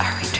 All right.